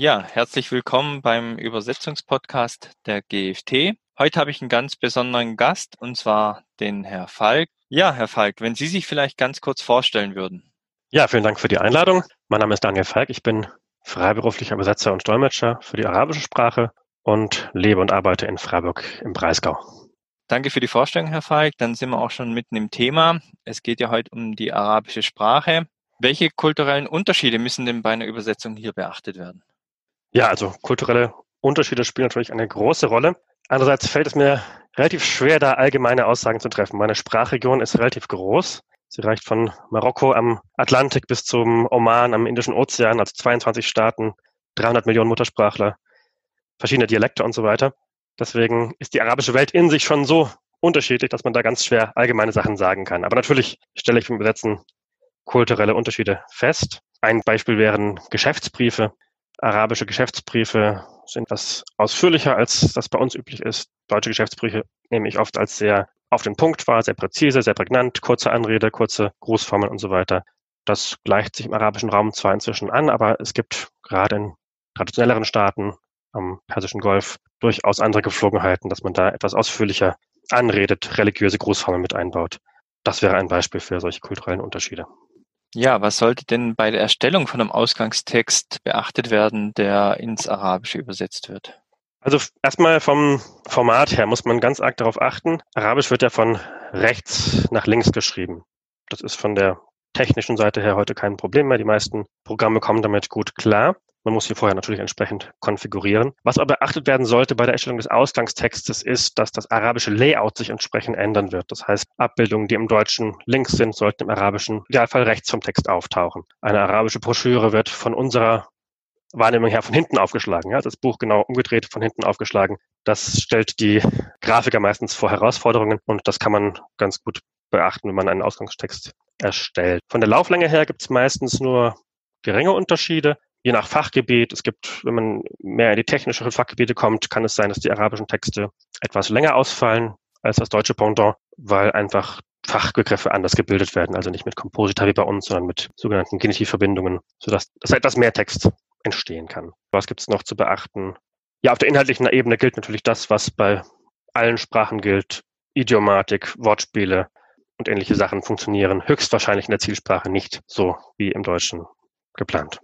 Ja, herzlich willkommen beim Übersetzungspodcast der GFT. Heute habe ich einen ganz besonderen Gast und zwar den Herr Falk. Ja, Herr Falk, wenn Sie sich vielleicht ganz kurz vorstellen würden. Ja, vielen Dank für die Einladung. Mein Name ist Daniel Falk. Ich bin freiberuflicher Übersetzer und Dolmetscher für die arabische Sprache und lebe und arbeite in Freiburg im Breisgau. Danke für die Vorstellung, Herr Falk. Dann sind wir auch schon mitten im Thema. Es geht ja heute um die arabische Sprache. Welche kulturellen Unterschiede müssen denn bei einer Übersetzung hier beachtet werden? Ja, also kulturelle Unterschiede spielen natürlich eine große Rolle. Andererseits fällt es mir relativ schwer, da allgemeine Aussagen zu treffen. Meine Sprachregion ist relativ groß. Sie reicht von Marokko am Atlantik bis zum Oman am Indischen Ozean, also 22 Staaten, 300 Millionen Muttersprachler, verschiedene Dialekte und so weiter. Deswegen ist die arabische Welt in sich schon so unterschiedlich, dass man da ganz schwer allgemeine Sachen sagen kann. Aber natürlich stelle ich beim Übersetzen kulturelle Unterschiede fest. Ein Beispiel wären Geschäftsbriefe. Arabische Geschäftsbriefe sind etwas ausführlicher, als das bei uns üblich ist. Deutsche Geschäftsbriefe nehme ich oft als sehr auf den Punkt wahr, sehr präzise, sehr prägnant, kurze Anrede, kurze Grußformeln und so weiter. Das gleicht sich im arabischen Raum zwar inzwischen an, aber es gibt gerade in traditionelleren Staaten am Persischen Golf durchaus andere Geflogenheiten, dass man da etwas ausführlicher anredet, religiöse Grußformeln mit einbaut. Das wäre ein Beispiel für solche kulturellen Unterschiede. Ja, was sollte denn bei der Erstellung von einem Ausgangstext beachtet werden, der ins Arabische übersetzt wird? Also erstmal vom Format her muss man ganz arg darauf achten. Arabisch wird ja von rechts nach links geschrieben. Das ist von der technischen Seite her heute kein Problem mehr. Die meisten Programme kommen damit gut klar. Man muss hier vorher natürlich entsprechend konfigurieren. Was aber beachtet werden sollte bei der Erstellung des Ausgangstextes ist, dass das arabische Layout sich entsprechend ändern wird. Das heißt, Abbildungen, die im Deutschen links sind, sollten im arabischen Idealfall rechts vom Text auftauchen. Eine arabische Broschüre wird von unserer Wahrnehmung her von hinten aufgeschlagen. Ja, das Buch genau umgedreht, von hinten aufgeschlagen. Das stellt die Grafiker meistens vor Herausforderungen und das kann man ganz gut beachten, wenn man einen Ausgangstext erstellt. Von der Lauflänge her gibt es meistens nur geringe Unterschiede je nach Fachgebiet. Es gibt, wenn man mehr in die technischeren Fachgebiete kommt, kann es sein, dass die arabischen Texte etwas länger ausfallen als das deutsche Pendant, weil einfach Fachbegriffe anders gebildet werden, also nicht mit Komposita wie bei uns, sondern mit sogenannten Genitivverbindungen, sodass dass etwas mehr Text entstehen kann. Was gibt es noch zu beachten? Ja, auf der inhaltlichen Ebene gilt natürlich das, was bei allen Sprachen gilt. Idiomatik, Wortspiele und ähnliche Sachen funktionieren höchstwahrscheinlich in der Zielsprache nicht so wie im Deutschen geplant.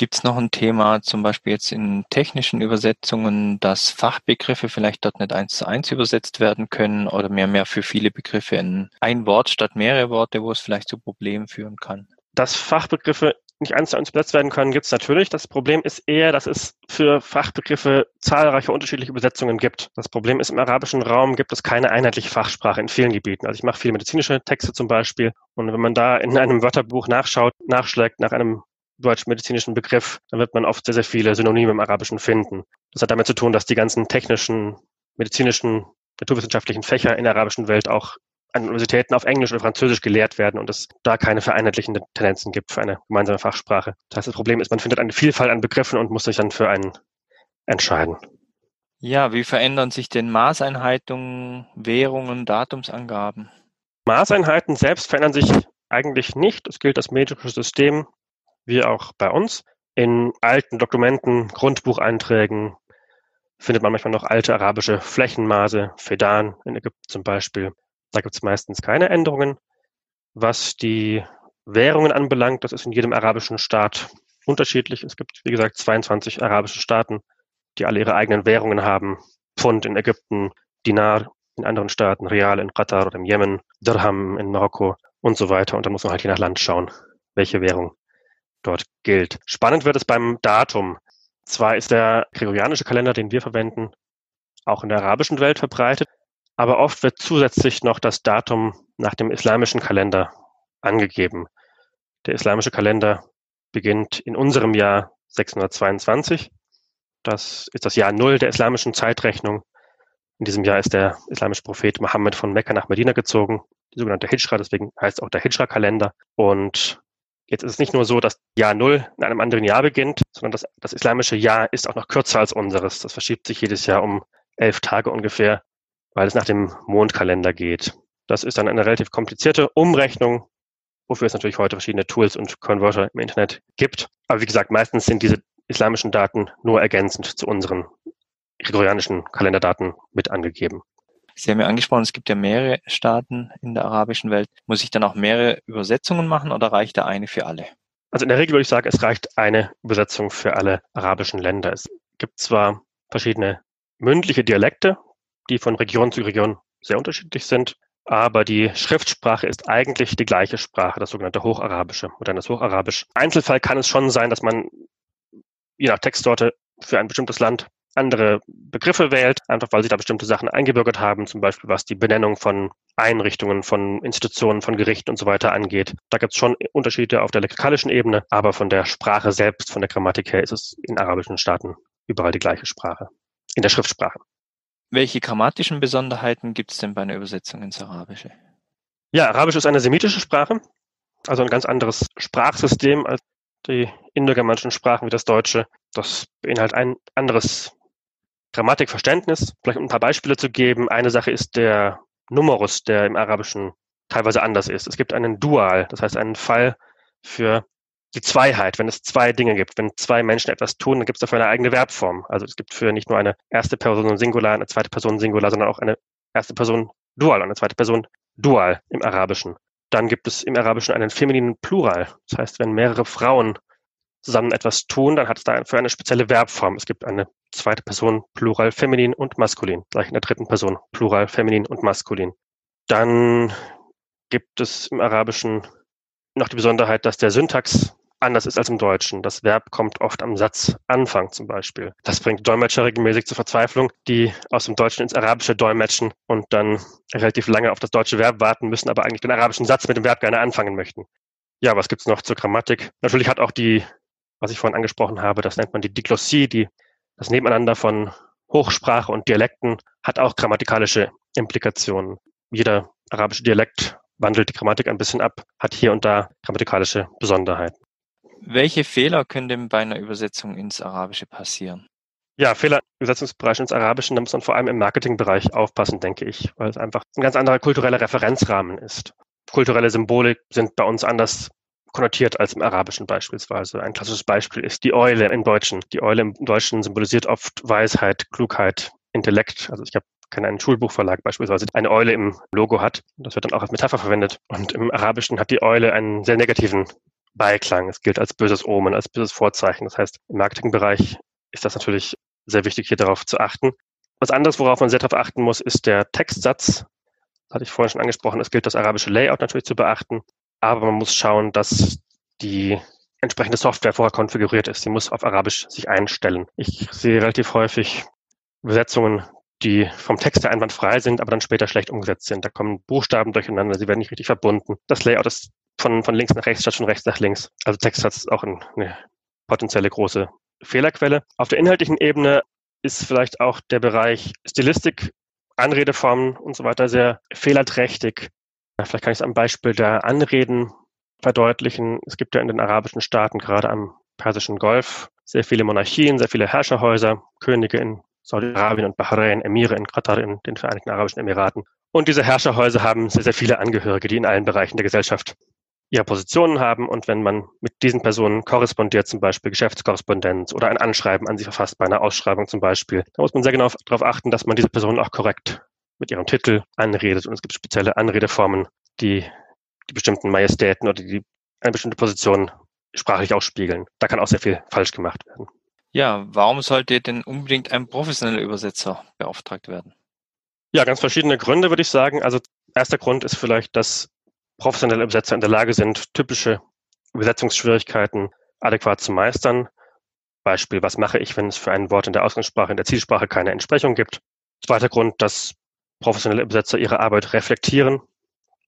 Gibt es noch ein Thema, zum Beispiel jetzt in technischen Übersetzungen, dass Fachbegriffe vielleicht dort nicht eins zu eins übersetzt werden können oder mehr mehr für viele Begriffe in ein Wort statt mehrere Worte, wo es vielleicht zu Problemen führen kann? Dass Fachbegriffe nicht eins zu eins übersetzt werden können, gibt es natürlich. Das Problem ist eher, dass es für Fachbegriffe zahlreiche unterschiedliche Übersetzungen gibt. Das Problem ist, im arabischen Raum gibt es keine einheitliche Fachsprache in vielen Gebieten. Also ich mache viele medizinische Texte zum Beispiel. Und wenn man da in einem Wörterbuch nachschaut, nachschlägt nach einem deutsch-medizinischen Begriff, dann wird man oft sehr, sehr viele Synonyme im Arabischen finden. Das hat damit zu tun, dass die ganzen technischen, medizinischen, naturwissenschaftlichen Fächer in der arabischen Welt auch an Universitäten auf Englisch oder Französisch gelehrt werden und es da keine vereinheitlichenden Tendenzen gibt für eine gemeinsame Fachsprache. Das heißt, das Problem ist, man findet eine Vielfalt an Begriffen und muss sich dann für einen entscheiden. Ja, wie verändern sich denn Maßeinheiten, Währungen, Datumsangaben? Maßeinheiten selbst verändern sich eigentlich nicht. Es gilt das metrische System wie auch bei uns. In alten Dokumenten, Grundbucheinträgen findet man manchmal noch alte arabische Flächenmaße, Fedan in Ägypten zum Beispiel. Da gibt es meistens keine Änderungen. Was die Währungen anbelangt, das ist in jedem arabischen Staat unterschiedlich. Es gibt, wie gesagt, 22 arabische Staaten, die alle ihre eigenen Währungen haben. Pfund in Ägypten, Dinar in anderen Staaten, Real in Katar oder im Jemen, Dirham in Marokko und so weiter. Und dann muss man halt je nach Land schauen, welche Währung dort gilt. Spannend wird es beim Datum. Zwar ist der gregorianische Kalender, den wir verwenden, auch in der arabischen Welt verbreitet, aber oft wird zusätzlich noch das Datum nach dem islamischen Kalender angegeben. Der islamische Kalender beginnt in unserem Jahr 622. Das ist das Jahr Null der islamischen Zeitrechnung. In diesem Jahr ist der islamische Prophet Mohammed von Mekka nach Medina gezogen, die sogenannte Hijra, deswegen heißt auch der Hijra-Kalender. Und Jetzt ist es nicht nur so, dass Jahr Null in einem anderen Jahr beginnt, sondern das, das islamische Jahr ist auch noch kürzer als unseres. Das verschiebt sich jedes Jahr um elf Tage ungefähr, weil es nach dem Mondkalender geht. Das ist dann eine relativ komplizierte Umrechnung, wofür es natürlich heute verschiedene Tools und Converter im Internet gibt. Aber wie gesagt, meistens sind diese islamischen Daten nur ergänzend zu unseren gregorianischen Kalenderdaten mit angegeben. Sie haben ja angesprochen, es gibt ja mehrere Staaten in der arabischen Welt. Muss ich dann auch mehrere Übersetzungen machen oder reicht da eine für alle? Also in der Regel würde ich sagen, es reicht eine Übersetzung für alle arabischen Länder. Es gibt zwar verschiedene mündliche Dialekte, die von Region zu Region sehr unterschiedlich sind, aber die Schriftsprache ist eigentlich die gleiche Sprache, das sogenannte Hocharabische oder das Hocharabisch. Einzelfall kann es schon sein, dass man je nach Textsorte für ein bestimmtes Land andere Begriffe wählt, einfach weil sie da bestimmte Sachen eingebürgert haben, zum Beispiel was die Benennung von Einrichtungen, von Institutionen, von Gerichten und so weiter angeht. Da gibt es schon Unterschiede auf der lexikalischen Ebene, aber von der Sprache selbst, von der Grammatik her ist es in arabischen Staaten überall die gleiche Sprache, in der Schriftsprache. Welche grammatischen Besonderheiten gibt es denn bei einer Übersetzung ins Arabische? Ja, Arabisch ist eine semitische Sprache, also ein ganz anderes Sprachsystem als die indogermanischen Sprachen wie das Deutsche. Das beinhaltet ein anderes Grammatikverständnis. Vielleicht um ein paar Beispiele zu geben. Eine Sache ist der Numerus, der im Arabischen teilweise anders ist. Es gibt einen Dual, das heißt einen Fall für die Zweiheit, wenn es zwei Dinge gibt. Wenn zwei Menschen etwas tun, dann gibt es dafür eine eigene Verbform. Also es gibt für nicht nur eine erste Person Singular, eine zweite Person Singular, sondern auch eine erste Person Dual und eine zweite Person Dual im Arabischen. Dann gibt es im Arabischen einen femininen Plural. Das heißt, wenn mehrere Frauen zusammen etwas tun, dann hat es dafür eine spezielle Verbform. Es gibt eine zweite Person Plural feminin und maskulin. Gleich in der dritten Person Plural feminin und maskulin. Dann gibt es im Arabischen noch die Besonderheit, dass der Syntax anders ist als im Deutschen. Das Verb kommt oft am Satzanfang zum Beispiel. Das bringt Dolmetscher regelmäßig zur Verzweiflung, die aus dem Deutschen ins Arabische dolmetschen und dann relativ lange auf das deutsche Verb warten müssen, aber eigentlich den arabischen Satz mit dem Verb gerne anfangen möchten. Ja, was gibt's noch zur Grammatik? Natürlich hat auch die, was ich vorhin angesprochen habe, das nennt man die Diglossie, die, das Nebeneinander von Hochsprache und Dialekten hat auch grammatikalische Implikationen. Jeder arabische Dialekt wandelt die Grammatik ein bisschen ab, hat hier und da grammatikalische Besonderheiten. Welche Fehler können denn bei einer Übersetzung ins Arabische passieren? Ja, Fehler im Übersetzungsbereich ins Arabische, da muss man vor allem im Marketingbereich aufpassen, denke ich, weil es einfach ein ganz anderer kultureller Referenzrahmen ist. Kulturelle Symbolik sind bei uns anders konnotiert als im Arabischen beispielsweise. Ein klassisches Beispiel ist die Eule im Deutschen. Die Eule im Deutschen symbolisiert oft Weisheit, Klugheit, Intellekt. Also ich habe keinen einen Schulbuchverlag beispielsweise eine Eule im Logo hat. Das wird dann auch als Metapher verwendet. Und im Arabischen hat die Eule einen sehr negativen Beiklang. Es gilt als böses Omen, als böses Vorzeichen. Das heißt, im Marketingbereich ist das natürlich sehr wichtig, hier darauf zu achten. Was anderes, worauf man sehr darauf achten muss, ist der Textsatz. Das hatte ich vorhin schon angesprochen. Es gilt das arabische Layout natürlich zu beachten. Aber man muss schauen, dass die entsprechende Software vorher konfiguriert ist. Sie muss auf Arabisch sich einstellen. Ich sehe relativ häufig Übersetzungen, die vom Text her einwandfrei sind, aber dann später schlecht umgesetzt sind. Da kommen Buchstaben durcheinander, sie werden nicht richtig verbunden. Das Layout ist von, von links nach rechts statt von rechts nach links. Also Textsatz ist auch eine potenzielle große Fehlerquelle. Auf der inhaltlichen Ebene ist vielleicht auch der Bereich Stilistik, Anredeformen und so weiter sehr fehlerträchtig. Vielleicht kann ich es am Beispiel der Anreden verdeutlichen. Es gibt ja in den arabischen Staaten, gerade am Persischen Golf, sehr viele Monarchien, sehr viele Herrscherhäuser, Könige in Saudi-Arabien und Bahrain, Emire in Katar, in den Vereinigten Arabischen Emiraten. Und diese Herrscherhäuser haben sehr, sehr viele Angehörige, die in allen Bereichen der Gesellschaft ihre Positionen haben und wenn man mit diesen Personen korrespondiert, zum Beispiel Geschäftskorrespondenz oder ein Anschreiben an sie verfasst bei einer Ausschreibung zum Beispiel, da muss man sehr genau darauf achten, dass man diese Personen auch korrekt mit ihrem Titel anredet und es gibt spezielle Anredeformen, die die bestimmten Majestäten oder die eine bestimmte Position sprachlich ausspiegeln. Da kann auch sehr viel falsch gemacht werden. Ja, warum sollte denn unbedingt ein professioneller Übersetzer beauftragt werden? Ja, ganz verschiedene Gründe würde ich sagen. Also erster Grund ist vielleicht, dass professionelle Übersetzer in der Lage sind, typische Übersetzungsschwierigkeiten adäquat zu meistern. Beispiel, was mache ich, wenn es für ein Wort in der Ausgangssprache, in der Zielsprache keine Entsprechung gibt? Zweiter Grund, dass professionelle Übersetzer ihre Arbeit reflektieren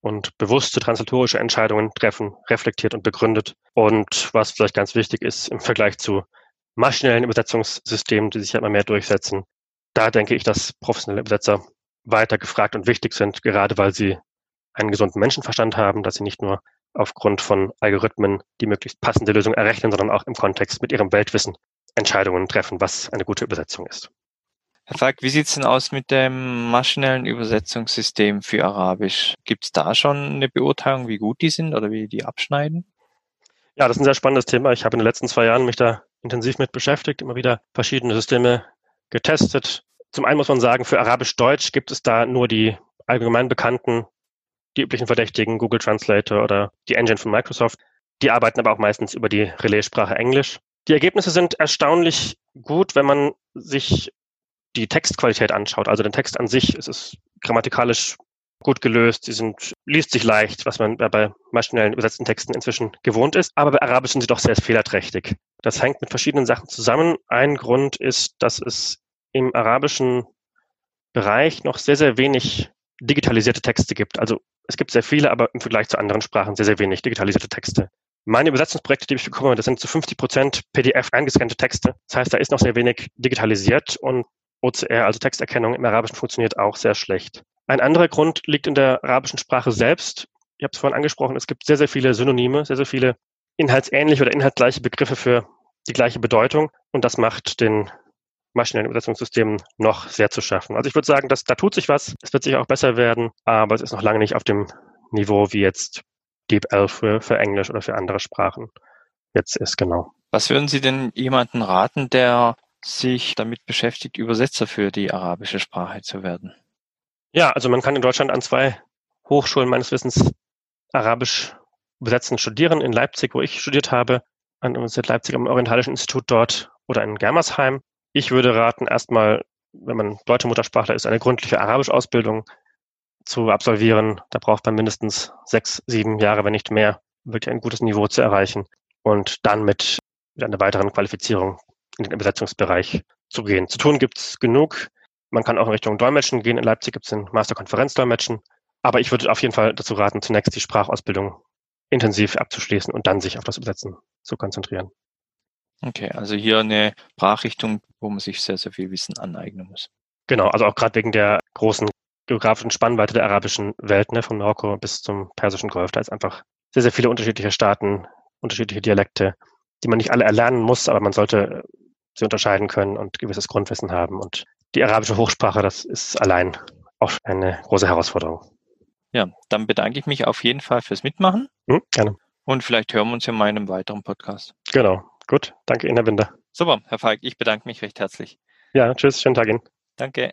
und bewusste translatorische Entscheidungen treffen, reflektiert und begründet. Und was vielleicht ganz wichtig ist im Vergleich zu maschinellen Übersetzungssystemen, die sich ja immer mehr durchsetzen, da denke ich, dass professionelle Übersetzer weiter gefragt und wichtig sind, gerade weil sie einen gesunden Menschenverstand haben, dass sie nicht nur aufgrund von Algorithmen die möglichst passende Lösung errechnen, sondern auch im Kontext mit ihrem Weltwissen Entscheidungen treffen, was eine gute Übersetzung ist. Herr Falk, wie sieht es denn aus mit dem maschinellen Übersetzungssystem für Arabisch? Gibt es da schon eine Beurteilung, wie gut die sind oder wie die abschneiden? Ja, das ist ein sehr spannendes Thema. Ich habe in den letzten zwei Jahren mich da intensiv mit beschäftigt, immer wieder verschiedene Systeme getestet. Zum einen muss man sagen, für Arabisch-Deutsch gibt es da nur die allgemein bekannten, die üblichen Verdächtigen, Google Translator oder die Engine von Microsoft. Die arbeiten aber auch meistens über die Relaissprache Englisch. Die Ergebnisse sind erstaunlich gut, wenn man sich die Textqualität anschaut. Also den Text an sich ist es grammatikalisch gut gelöst. Sie sind, liest sich leicht, was man bei maschinellen übersetzten Texten inzwischen gewohnt ist. Aber bei Arabisch sind sie doch sehr fehlerträchtig. Das hängt mit verschiedenen Sachen zusammen. Ein Grund ist, dass es im arabischen Bereich noch sehr, sehr wenig digitalisierte Texte gibt. Also es gibt sehr viele, aber im Vergleich zu anderen Sprachen sehr, sehr wenig digitalisierte Texte. Meine Übersetzungsprojekte, die ich bekomme, das sind zu 50 Prozent PDF eingescannte Texte. Das heißt, da ist noch sehr wenig digitalisiert und OCR, also Texterkennung im Arabischen funktioniert auch sehr schlecht. Ein anderer Grund liegt in der arabischen Sprache selbst. Ich habe es vorhin angesprochen, es gibt sehr, sehr viele Synonyme, sehr, sehr viele inhaltsähnliche oder inhaltsgleiche Begriffe für die gleiche Bedeutung und das macht den maschinellen Übersetzungssystemen noch sehr zu schaffen. Also ich würde sagen, dass da tut sich was. Es wird sicher auch besser werden, aber es ist noch lange nicht auf dem Niveau wie jetzt DeepL für, für Englisch oder für andere Sprachen jetzt ist, genau. Was würden Sie denn jemanden raten, der sich damit beschäftigt, Übersetzer für die arabische Sprache zu werden? Ja, also man kann in Deutschland an zwei Hochschulen meines Wissens Arabisch übersetzen studieren. In Leipzig, wo ich studiert habe, an der Universität Leipzig am Orientalischen Institut dort oder in Germersheim. Ich würde raten, erstmal, wenn man deutsche Muttersprachler ist, eine gründliche Arabisch-Ausbildung zu absolvieren. Da braucht man mindestens sechs, sieben Jahre, wenn nicht mehr, wirklich ein gutes Niveau zu erreichen und dann mit, mit einer weiteren Qualifizierung in den Übersetzungsbereich zu gehen. Zu tun gibt's genug. Man kann auch in Richtung Dolmetschen gehen. In Leipzig gibt's den Masterkonferenzdolmetschen. Aber ich würde auf jeden Fall dazu raten, zunächst die Sprachausbildung intensiv abzuschließen und dann sich auf das Übersetzen zu konzentrieren. Okay, also hier eine Sprachrichtung, wo man sich sehr, sehr viel Wissen aneignen muss. Genau, also auch gerade wegen der großen geografischen Spannweite der arabischen Welt, ne, von Marokko bis zum Persischen Golf. Da ist einfach sehr, sehr viele unterschiedliche Staaten, unterschiedliche Dialekte, die man nicht alle erlernen muss, aber man sollte sie unterscheiden können und gewisses Grundwissen haben. Und die arabische Hochsprache, das ist allein auch eine große Herausforderung. Ja, dann bedanke ich mich auf jeden Fall fürs Mitmachen. Hm, gerne. Und vielleicht hören wir uns ja mal in einem weiteren Podcast. Genau. Gut. Danke Ihnen, Herr Binder. Super, Herr Falk, ich bedanke mich recht herzlich. Ja, tschüss. Schönen Tag Ihnen. Danke.